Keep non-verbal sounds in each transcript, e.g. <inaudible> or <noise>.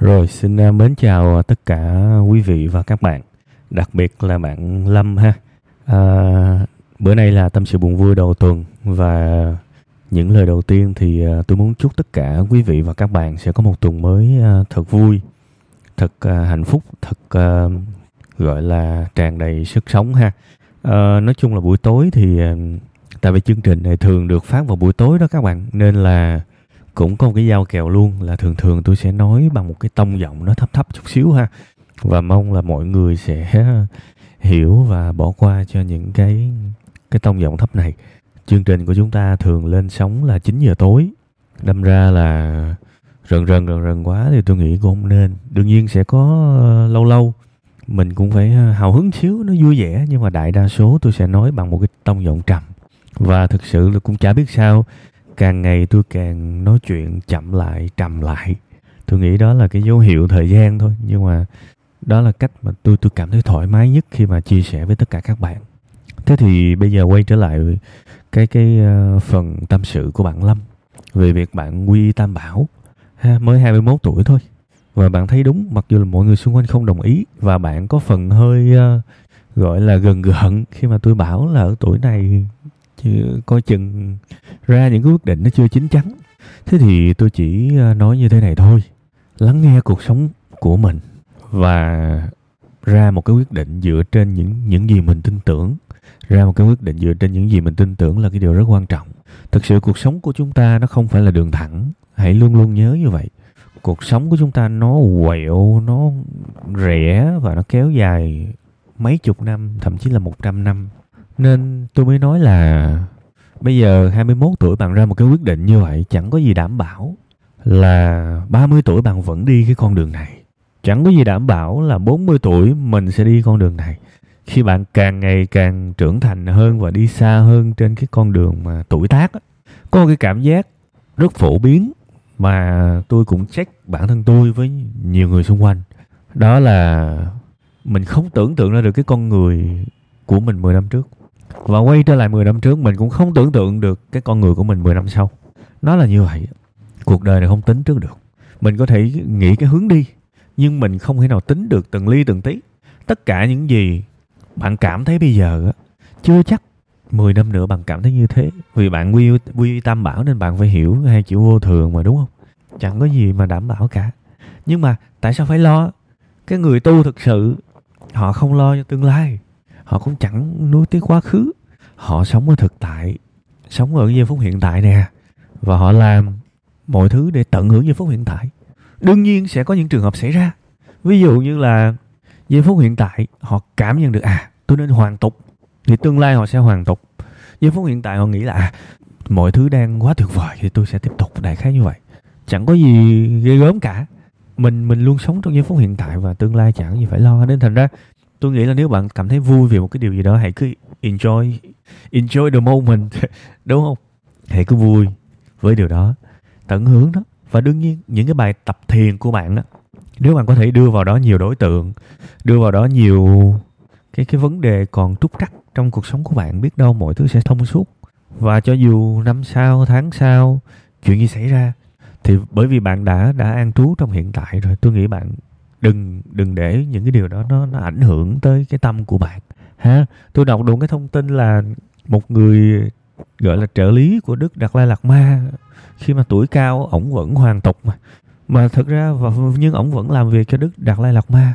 Rồi, xin à, mến chào à, tất cả quý vị và các bạn, đặc biệt là bạn Lâm ha. À, bữa nay là tâm sự buồn vui đầu tuần và những lời đầu tiên thì à, tôi muốn chúc tất cả quý vị và các bạn sẽ có một tuần mới thật vui, thật hạnh phúc, thật gọi là tràn đầy sức sống ha. À, nói chung là buổi tối thì tại vì chương trình này thường được phát vào buổi tối đó các bạn nên là cũng có một cái giao kèo luôn là thường thường tôi sẽ nói bằng một cái tông giọng nó thấp thấp chút xíu ha. Và mong là mọi người sẽ <laughs> hiểu và bỏ qua cho những cái cái tông giọng thấp này. Chương trình của chúng ta thường lên sóng là 9 giờ tối. Đâm ra là rần rần rần rần quá thì tôi nghĩ cũng không nên. Đương nhiên sẽ có ờ, lâu lâu. Mình cũng phải ờ, hào hứng xíu, nó vui vẻ. Nhưng mà đại đa số tôi sẽ nói bằng một cái tông giọng trầm. Và thực sự là cũng chả biết sao càng ngày tôi càng nói chuyện chậm lại trầm lại. Tôi nghĩ đó là cái dấu hiệu thời gian thôi nhưng mà đó là cách mà tôi tôi cảm thấy thoải mái nhất khi mà chia sẻ với tất cả các bạn. Thế thì bây giờ quay trở lại cái cái ờ, phần tâm sự của bạn Lâm về việc bạn quy tam bảo. Ha, mới 21 tuổi thôi. Và bạn thấy đúng mặc dù là mọi người xung quanh không đồng ý và bạn có phần hơi uh, gọi là gần gợn khi mà tôi bảo là ở tuổi này chứ coi chừng ra những cái quyết định nó chưa chín chắn. Thế thì tôi chỉ ờ, nói như thế này thôi. Lắng nghe cuộc sống của mình và ra một cái quyết định dựa trên những những gì mình tin tưởng. Ra một cái quyết định dựa trên những gì mình tin tưởng là cái điều rất quan trọng. Thực sự cuộc sống của chúng ta nó không phải là đường thẳng. Hãy luôn luôn nhớ như vậy. Cuộc sống của chúng ta nó quẹo, nó rẽ và nó kéo dài mấy chục năm, thậm chí là một trăm năm nên tôi mới nói là bây giờ 21 tuổi bạn ra một cái quyết định như vậy chẳng có gì đảm bảo là 30 tuổi bạn vẫn đi cái con đường này. Chẳng có gì đảm bảo là 40 tuổi mình sẽ đi con đường này. Khi bạn càng ngày càng trưởng thành hơn và đi xa hơn trên cái con đường mà tuổi tác á, có cái cảm giác rất phổ biến mà tôi cũng check bản thân tôi với nhiều người xung quanh. Đó là mình không tưởng tượng ra được cái con người của mình 10 năm trước. Và quay trở lại 10 năm trước, mình cũng không tưởng tượng được cái con người của mình 10 năm sau. Nó là như vậy. Cuộc đời này không tính trước được. Mình có thể nghĩ cái hướng đi, nhưng mình không thể nào tính được từng ly từng tí. Tất cả những gì bạn cảm thấy bây giờ chưa chắc 10 năm nữa bạn cảm thấy như thế. Vì bạn quy quy tam bảo nên bạn phải hiểu hai chữ vô thường mà, đúng không? Chẳng có gì mà đảm bảo cả. Nhưng mà tại sao phải lo? Cái người tu thực sự, họ không lo cho tương lai họ cũng chẳng nuối tiếc quá khứ. Họ sống ở thực tại, sống ở giây phút hiện tại nè. Và họ làm mọi thứ để tận hưởng giây phút hiện tại. Đương nhiên sẽ có những trường hợp xảy ra. Ví dụ như là giây phút hiện tại, họ cảm nhận được à tôi nên hoàn tục. Thì tương lai họ sẽ hoàn tục. Giây phút hiện tại họ nghĩ là à mọi thứ đang quá tuyệt vời thì tôi sẽ tiếp tục đại khái như vậy. Chẳng có gì ghê gớm cả. Mình mình luôn sống trong giây phút hiện tại và tương lai chẳng gì phải lo. Nên thành ra tôi nghĩ là nếu bạn cảm thấy vui về một cái điều gì đó, hãy cứ enjoy enjoy the moment, <laughs> đúng không? Hãy cứ vui với điều đó, tận hưởng đó và đương nhiên, những cái bài tập thiền của bạn đó nếu bạn có thể đưa vào đó nhiều đối tượng, đưa vào đó nhiều cái cái vấn đề còn trúc trắc trong cuộc sống của bạn, biết đâu mọi thứ sẽ thông suốt. Và cho dù năm sau, tháng sau, chuyện gì xảy ra, thì bởi vì bạn đã đã an trú trong hiện tại rồi, tôi nghĩ bạn đừng đừng để những cái điều đó nó nó ảnh hưởng tới cái tâm của bạn, ha? Tôi đọc được cái thông tin là một người gọi là trợ lý của đức đạt lai lạt ma, khi mà tuổi cao, ổng vẫn hoàn tục mà. Mà thực ra và nhưng ổng vẫn làm việc cho đức đạt lai lạt ma.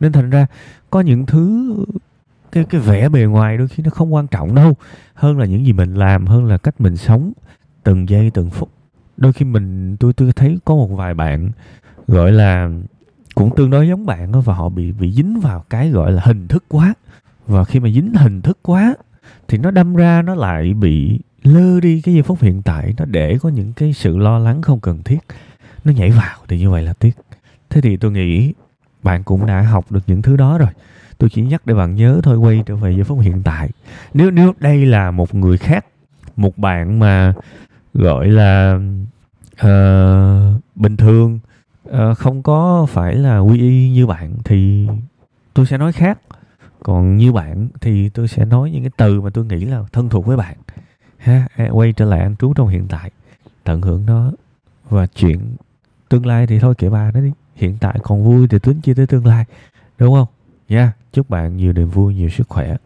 Nên thành ra có những thứ, cái cái vẻ bề ngoài đôi khi nó không quan trọng đâu. Hơn là những gì mình làm, hơn là cách mình sống, từng giây từng phút. Đôi khi mình, tôi tôi thấy có một vài bạn gọi là cũng tương đối giống bạn đó và họ bị bị dính vào cái gọi là hình thức quá. Và khi mà dính hình thức quá thì nó đâm ra nó lại bị lơ đi cái giây phút hiện tại. Nó để có những cái sự lo lắng không cần thiết. Nó nhảy vào thì như vậy là tiếc. Thế thì tôi nghĩ bạn cũng đã học được những thứ đó rồi. Tôi chỉ nhắc để bạn nhớ thôi quay trở về giây phút hiện tại. Nếu nếu đây là một người khác một bạn mà gọi là uh, bình thường uh, không có phải là quy y như bạn thì tôi sẽ nói khác. Còn như bạn thì tôi sẽ nói những cái từ mà tôi nghĩ là thân thuộc với bạn. Ha e, quay trở lại ăn trú trong hiện tại. Tận hưởng nó và chuyện tương lai thì thôi kệ bà nó đi. Hiện tại còn vui thì tính chi tới tương lai đúng không? Nha yeah. chúc bạn nhiều niềm vui nhiều sức khỏe.